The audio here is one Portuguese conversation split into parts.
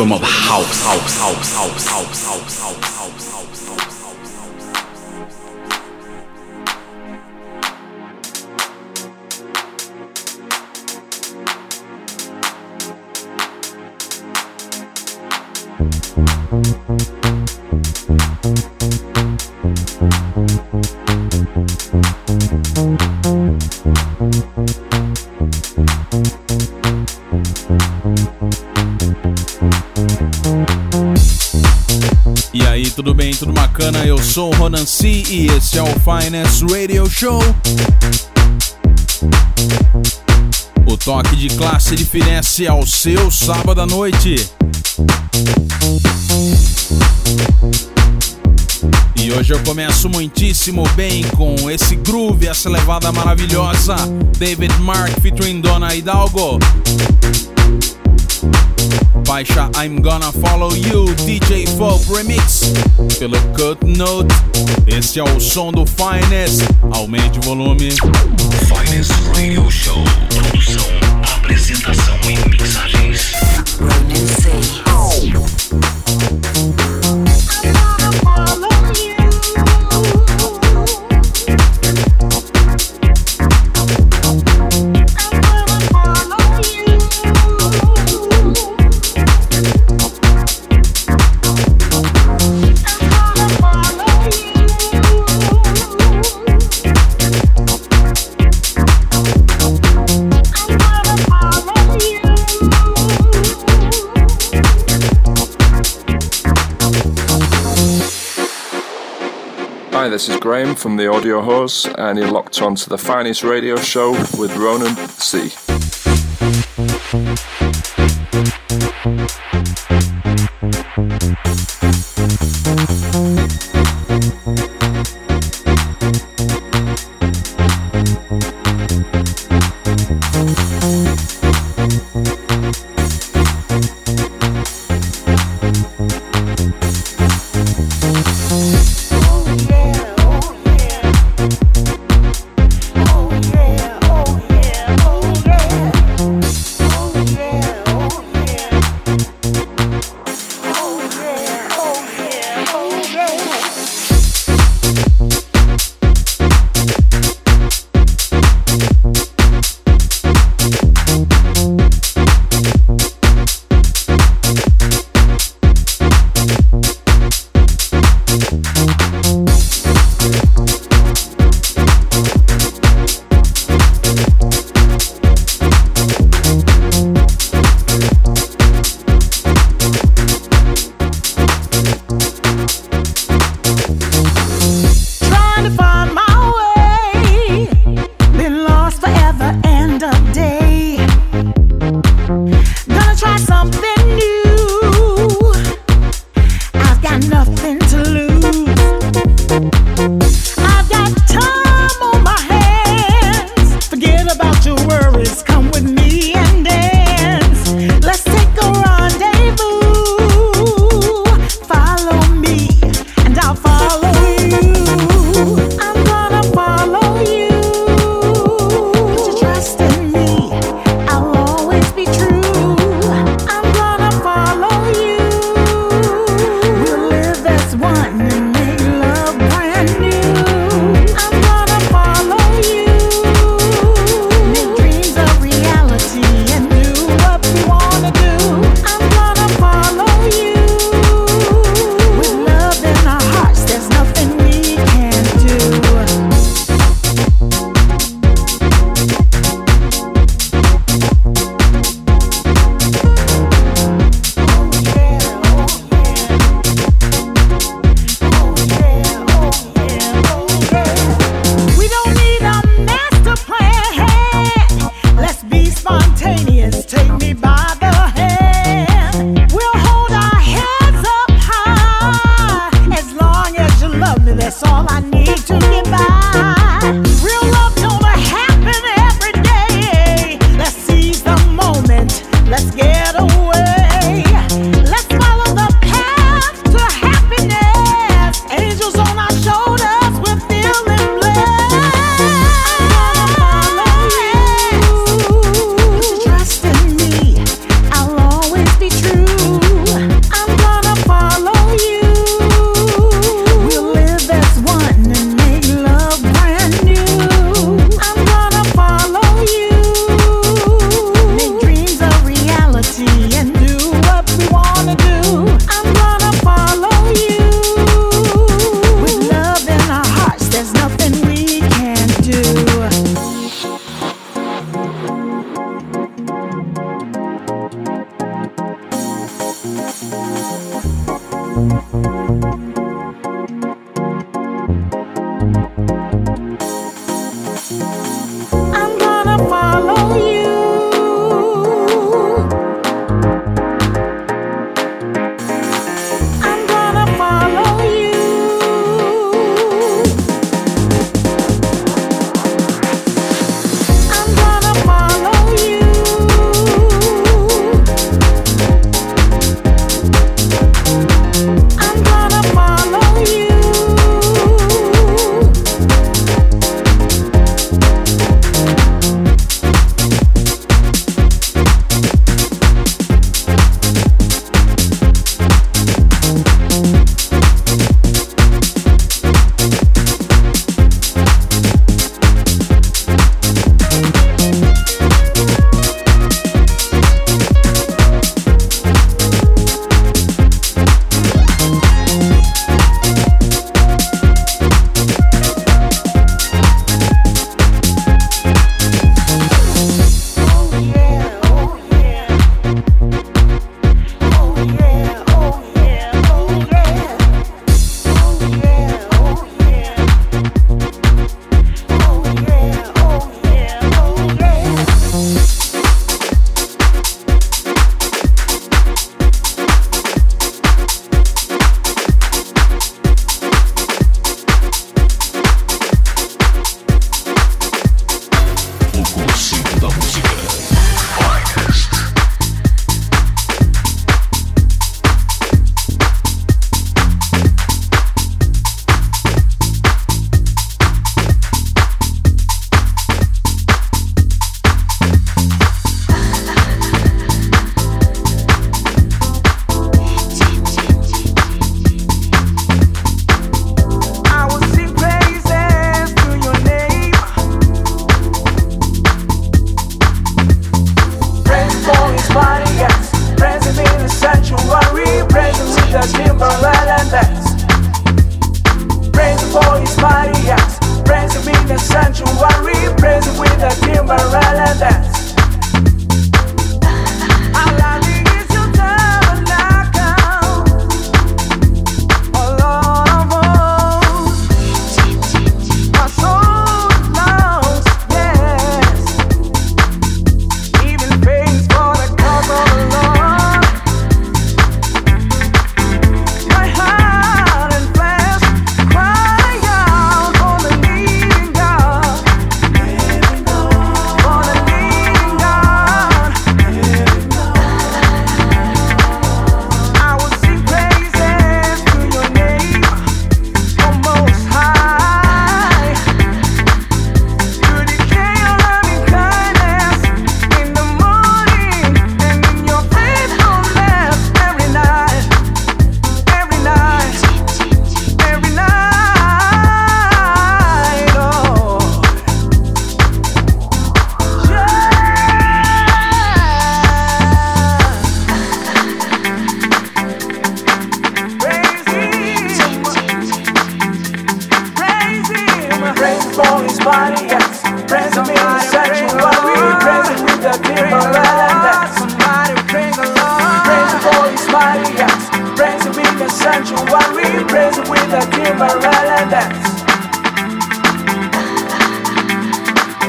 Just feel the rhythm of house, house, house, house, house, house, house. Sou Ronan C e esse é o Finance Radio Show. O toque de classe de finesse ao seu sábado à noite. E hoje eu começo muitíssimo bem com esse groove, essa levada maravilhosa. David Mark featuring Dona Hidalgo. Faixa I'm Gonna Follow You, DJ Pop Remix, pelo Cut Note. Este é o som do Finest. Aumente o volume. Finest from the Audio Hose, and you're locked on to the finest radio show with Ronan C.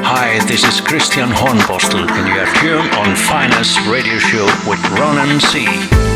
Hi, this is Christian Hornbostel, and you are tuned on Finest Radio Show with Ronan C.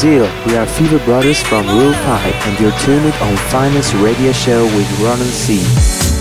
Brazil, we are Fever Brothers from Rule 5 and you're tuned on Finest Radio Show with Ronan C.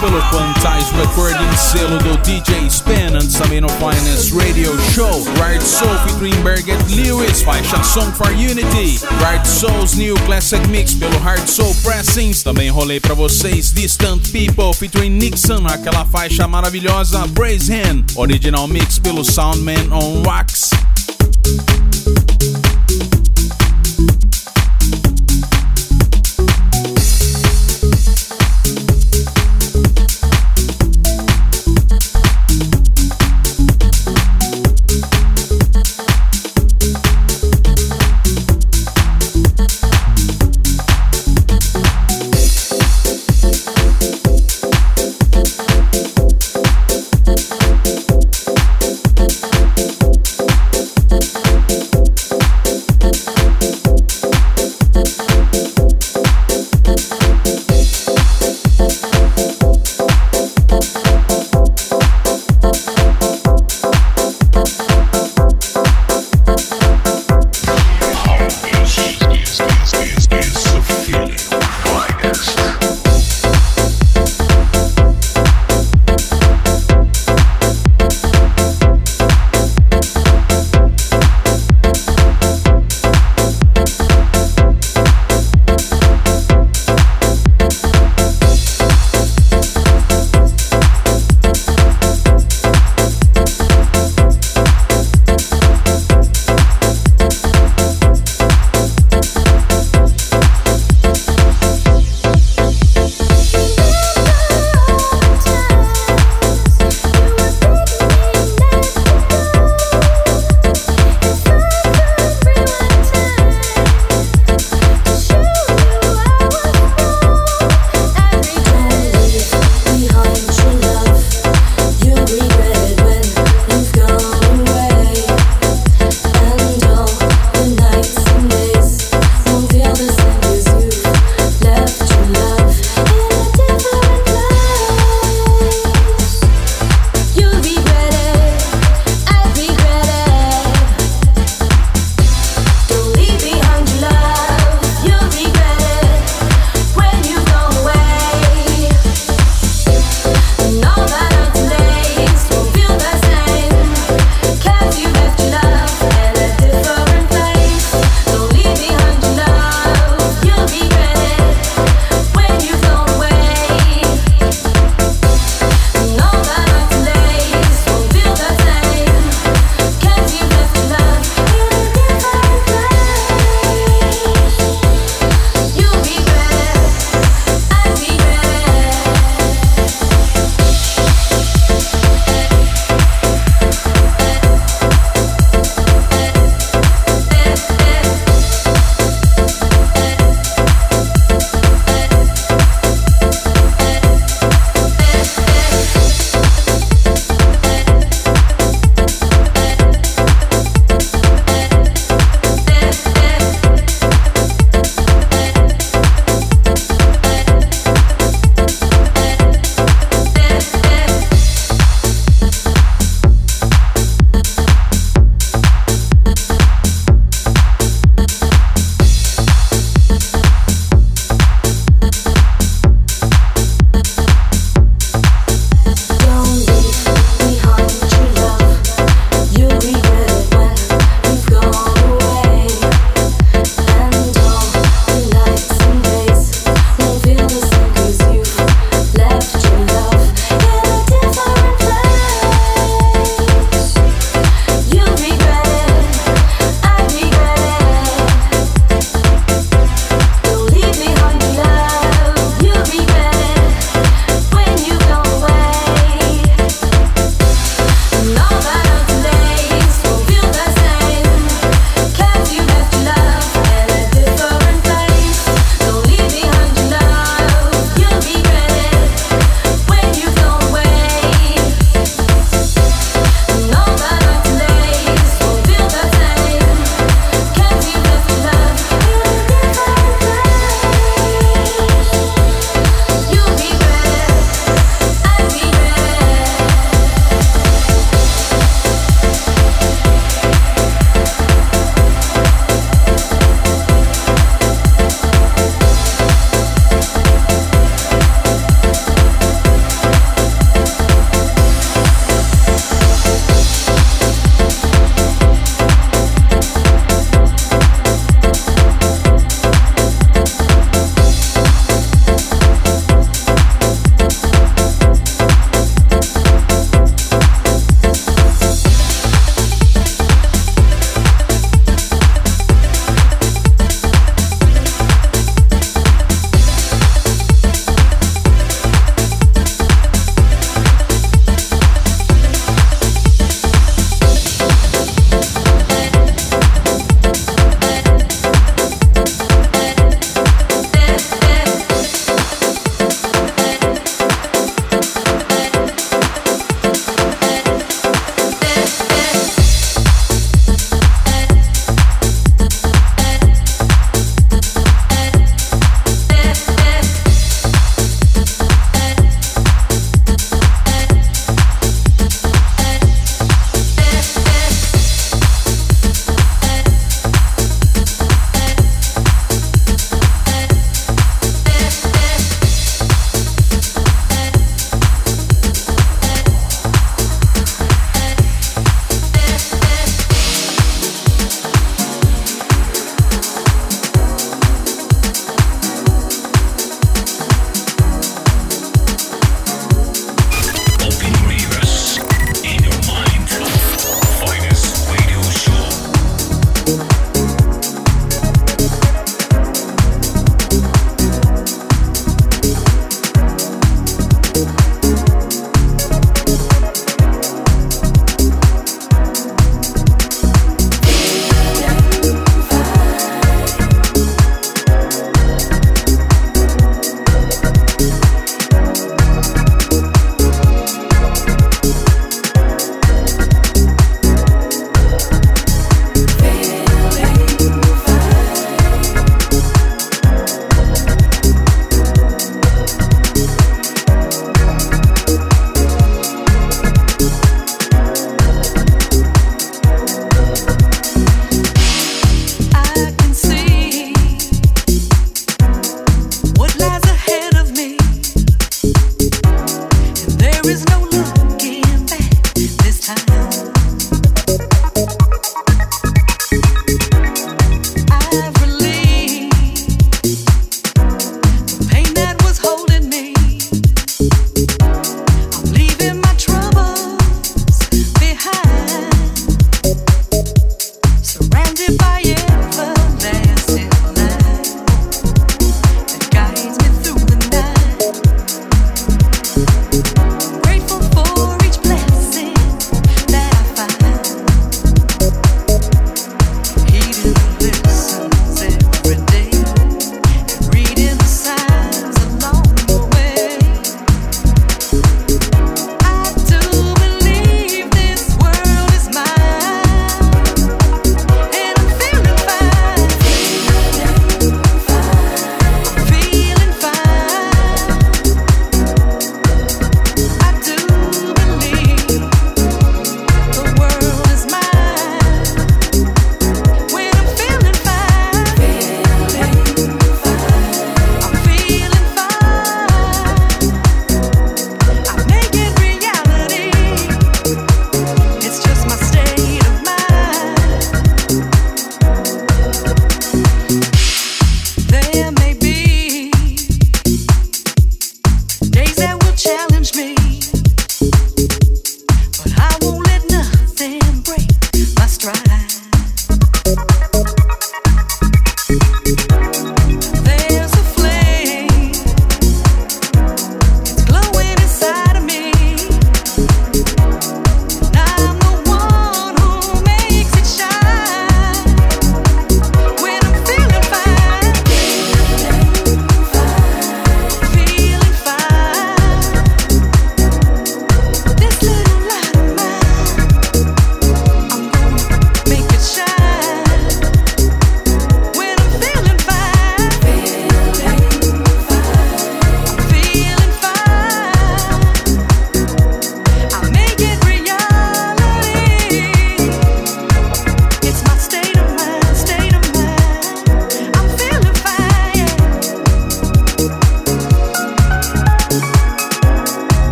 pelo Quantize Recording, selo do DJ Span, no Finance Radio Show. Right Soul featuring Berget Lewis, faixa Song for Unity. Right Soul's New Classic Mix pelo Hard Soul Pressings. Também rolei pra vocês Distant People featuring Nixon, aquela faixa maravilhosa Braze Hand. Original Mix pelo Soundman on Wax.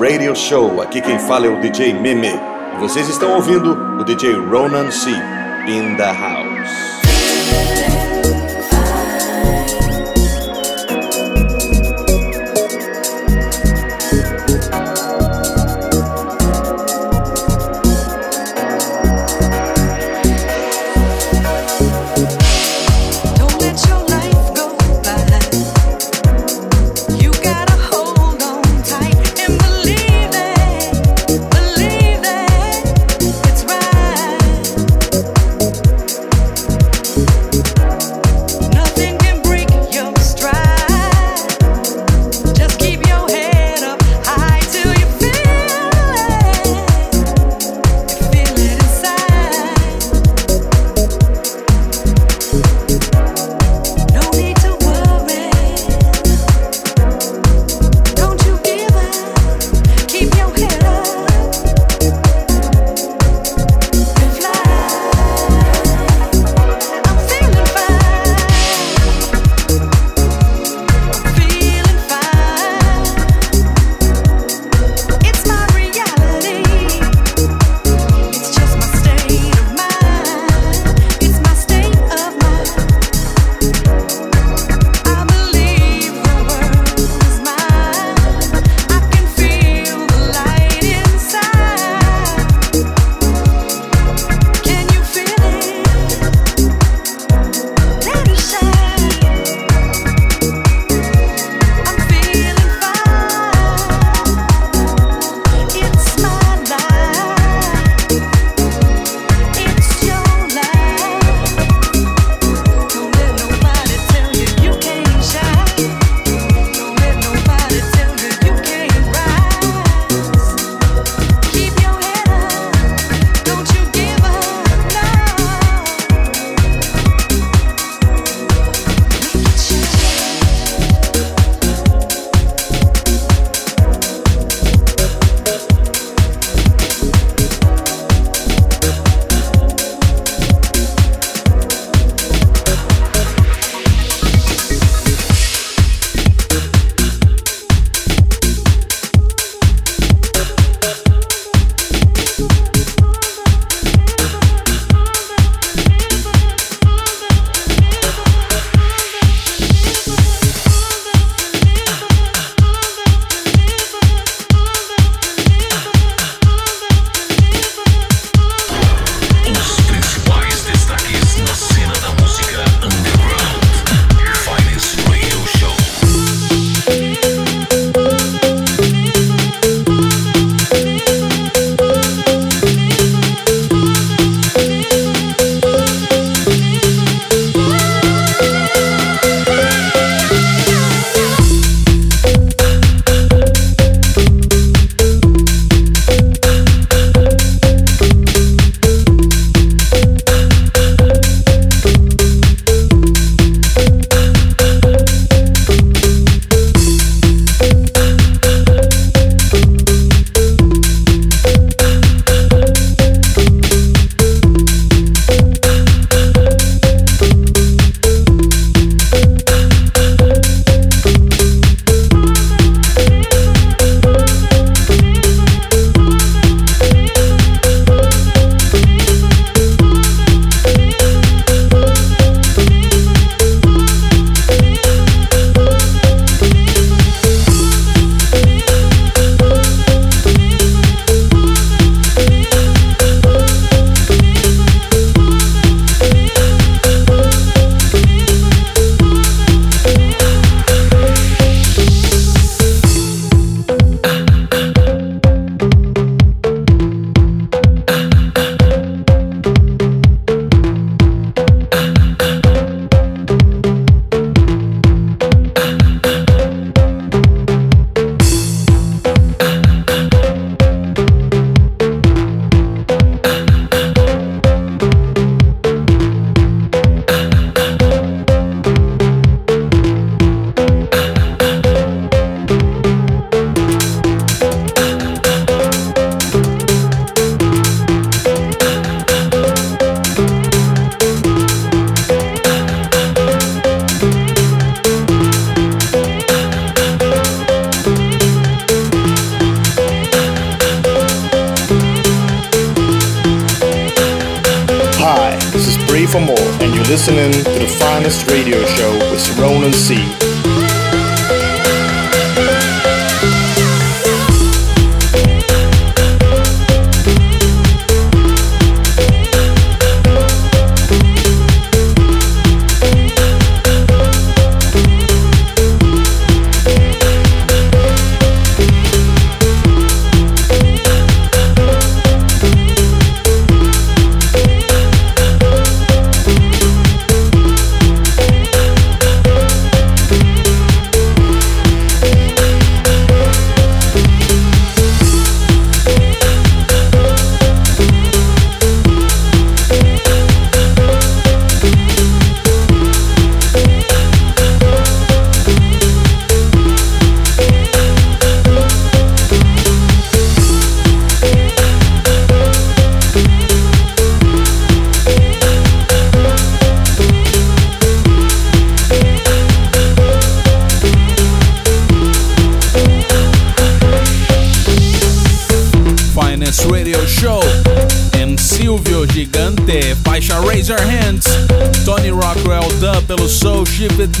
Radio Show. Aqui quem fala é o DJ Mimi. E vocês estão ouvindo o DJ Ronan C. In the House.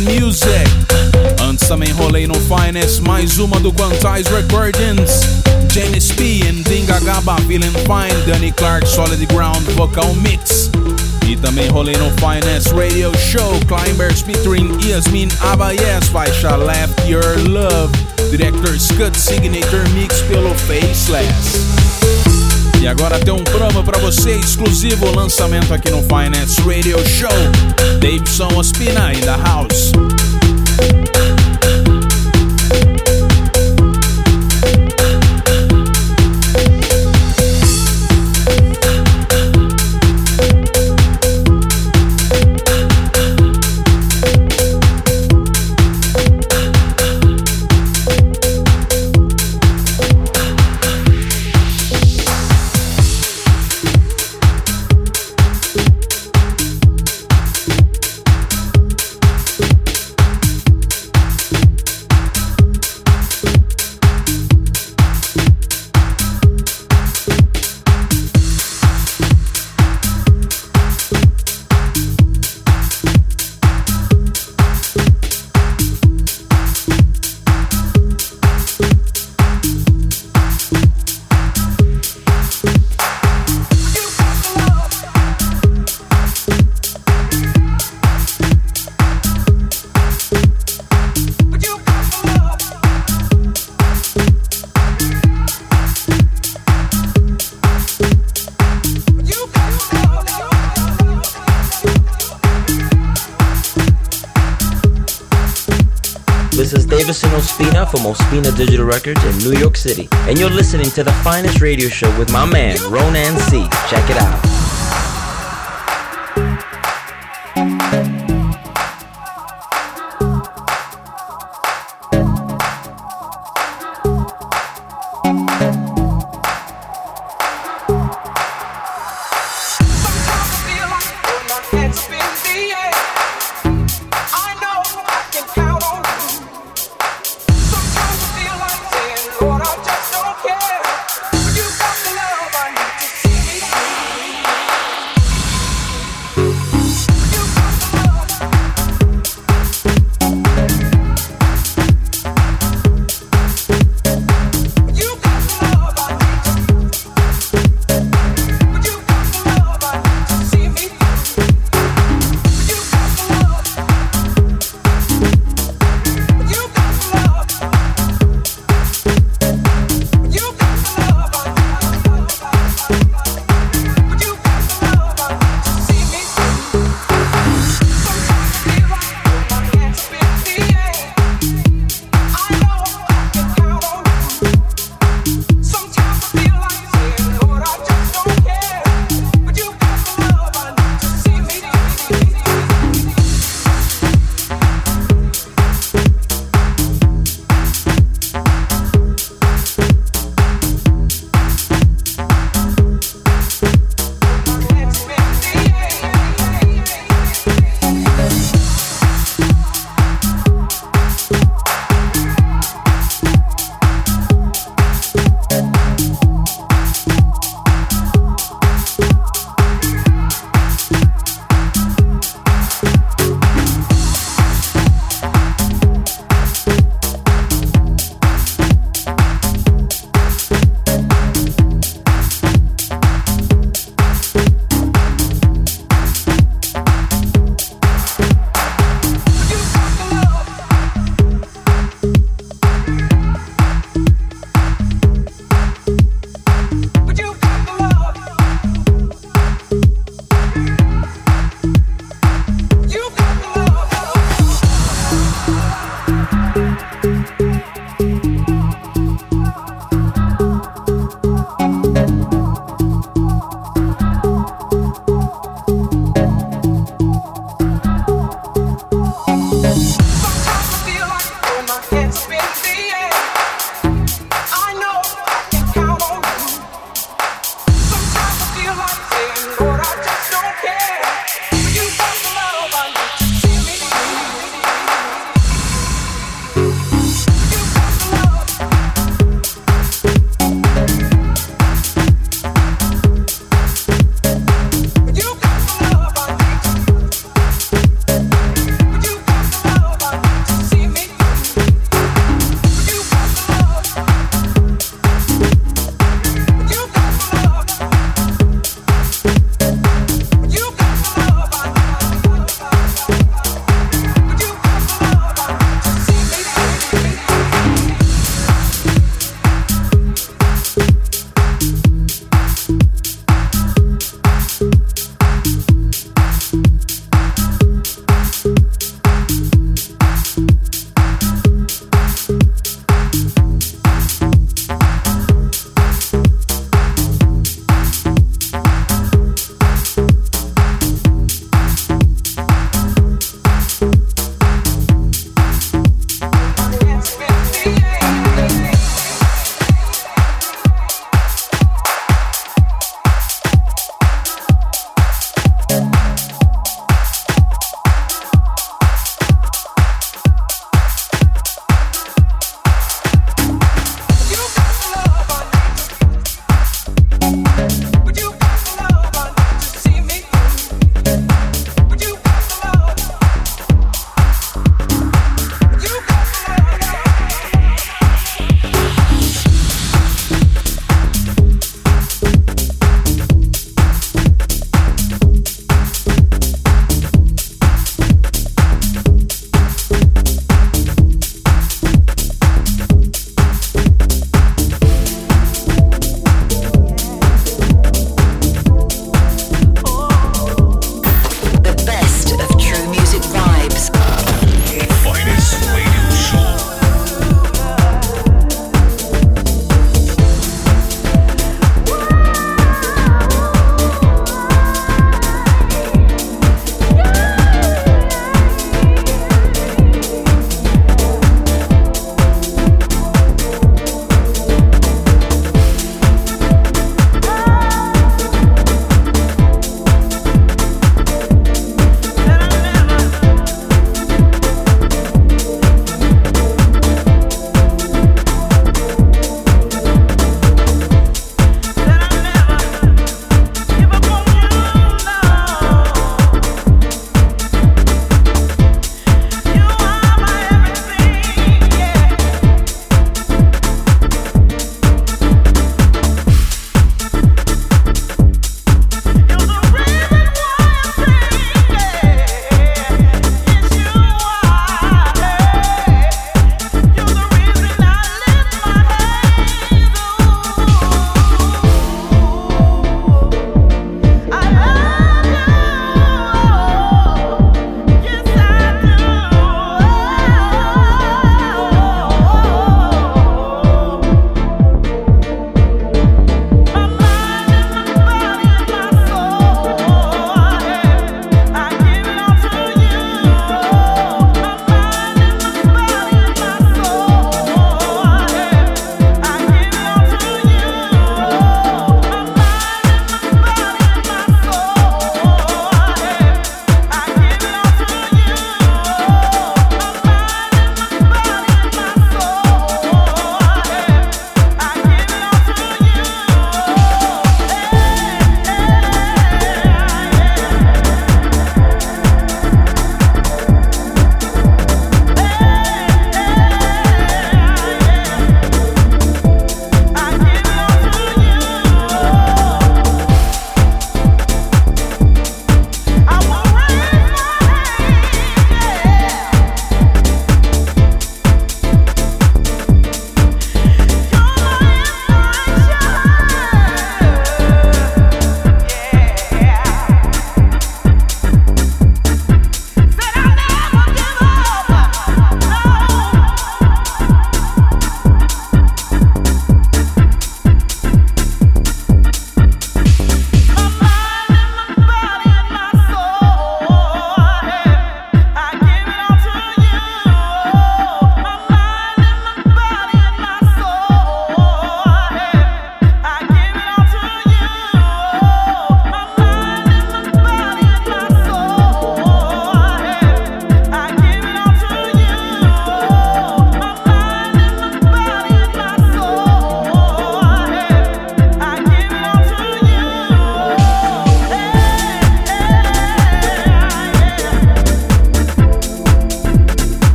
Music. Antes também rolei no Finest, mais uma do Quantize Recordings. James P. and Dinga Gaba, Feeling Fine, Danny Clark, Solid Ground Vocal Mix. E também rolei no Finest Radio Show, Climbers featuring Yasmin Abayes, faixa Left Your Love, Director's Cut Signature Mix pelo Faceless. E agora tem um promo para você, exclusivo lançamento aqui no Finance Radio Show. Davidson Ospina in the house. From Ospina Digital Records in New York City. And you're listening to the finest radio show with my man, Ronan C. Check it out.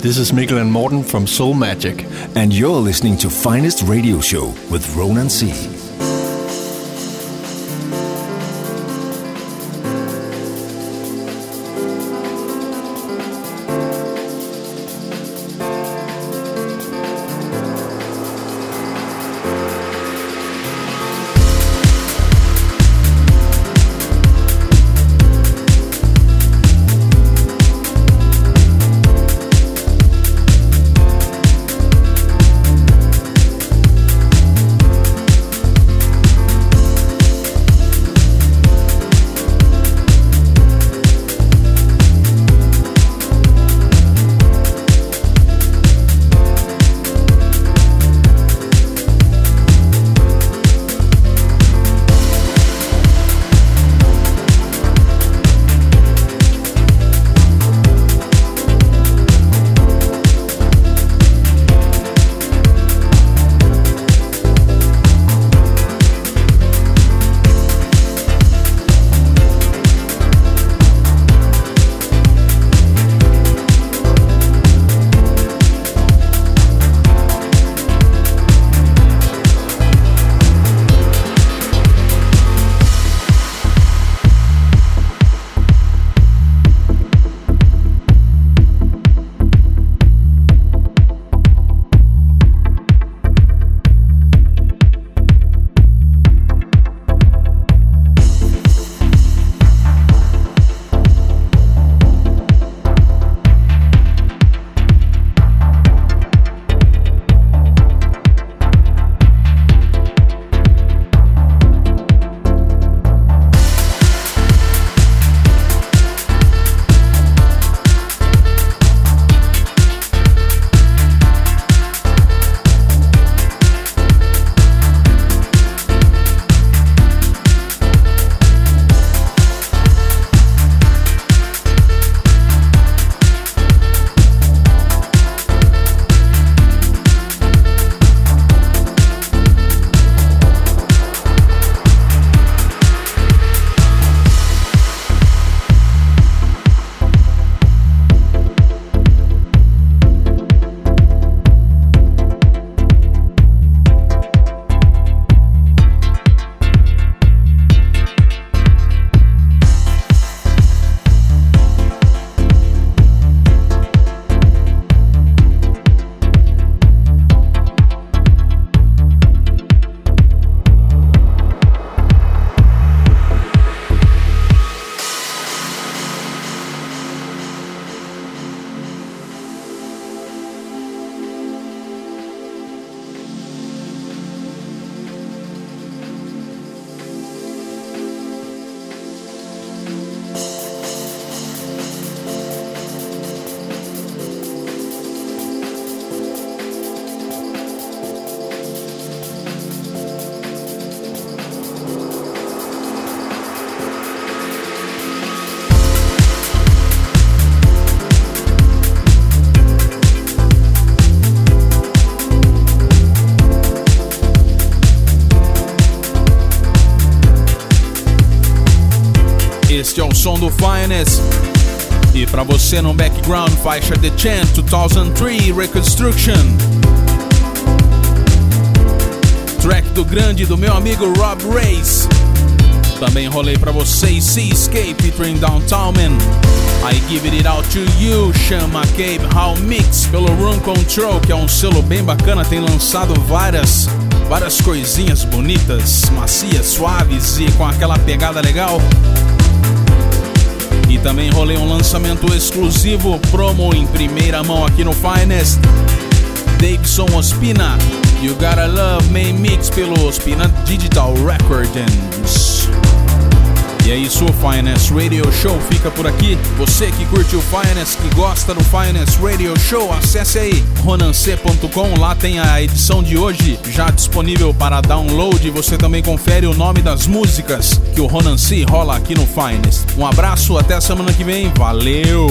This is Mikkel and Morten from Soul Magic, and you're listening to Finest Radio Show with Ronan C. som do Finest. E para você no background, faixa The Chant 2003 Reconstruction. Track do grande do meu amigo Rob Race. Também rolei para vocês Seascape featuring Downtown Man. I Give It Out To You, chama Cape How Mix pelo Room Control, que é um selo bem bacana, tem lançado várias várias coisinhas bonitas, macias, suaves e com aquela pegada legal. Também rolei um lançamento exclusivo, promo em primeira mão aqui no Finest. Davidson Ospina, You Gotta Love Main Mix pelo Ospina Digital Recordings. E é isso, o Finance Radio Show fica por aqui. Você que curte o Finance, que gosta do Finance Radio Show, acesse aí ronance.com. Lá tem a edição de hoje já disponível para download. Você também confere o nome das músicas que o Ronance rola aqui no Finance. Um abraço, até a semana que vem. Valeu!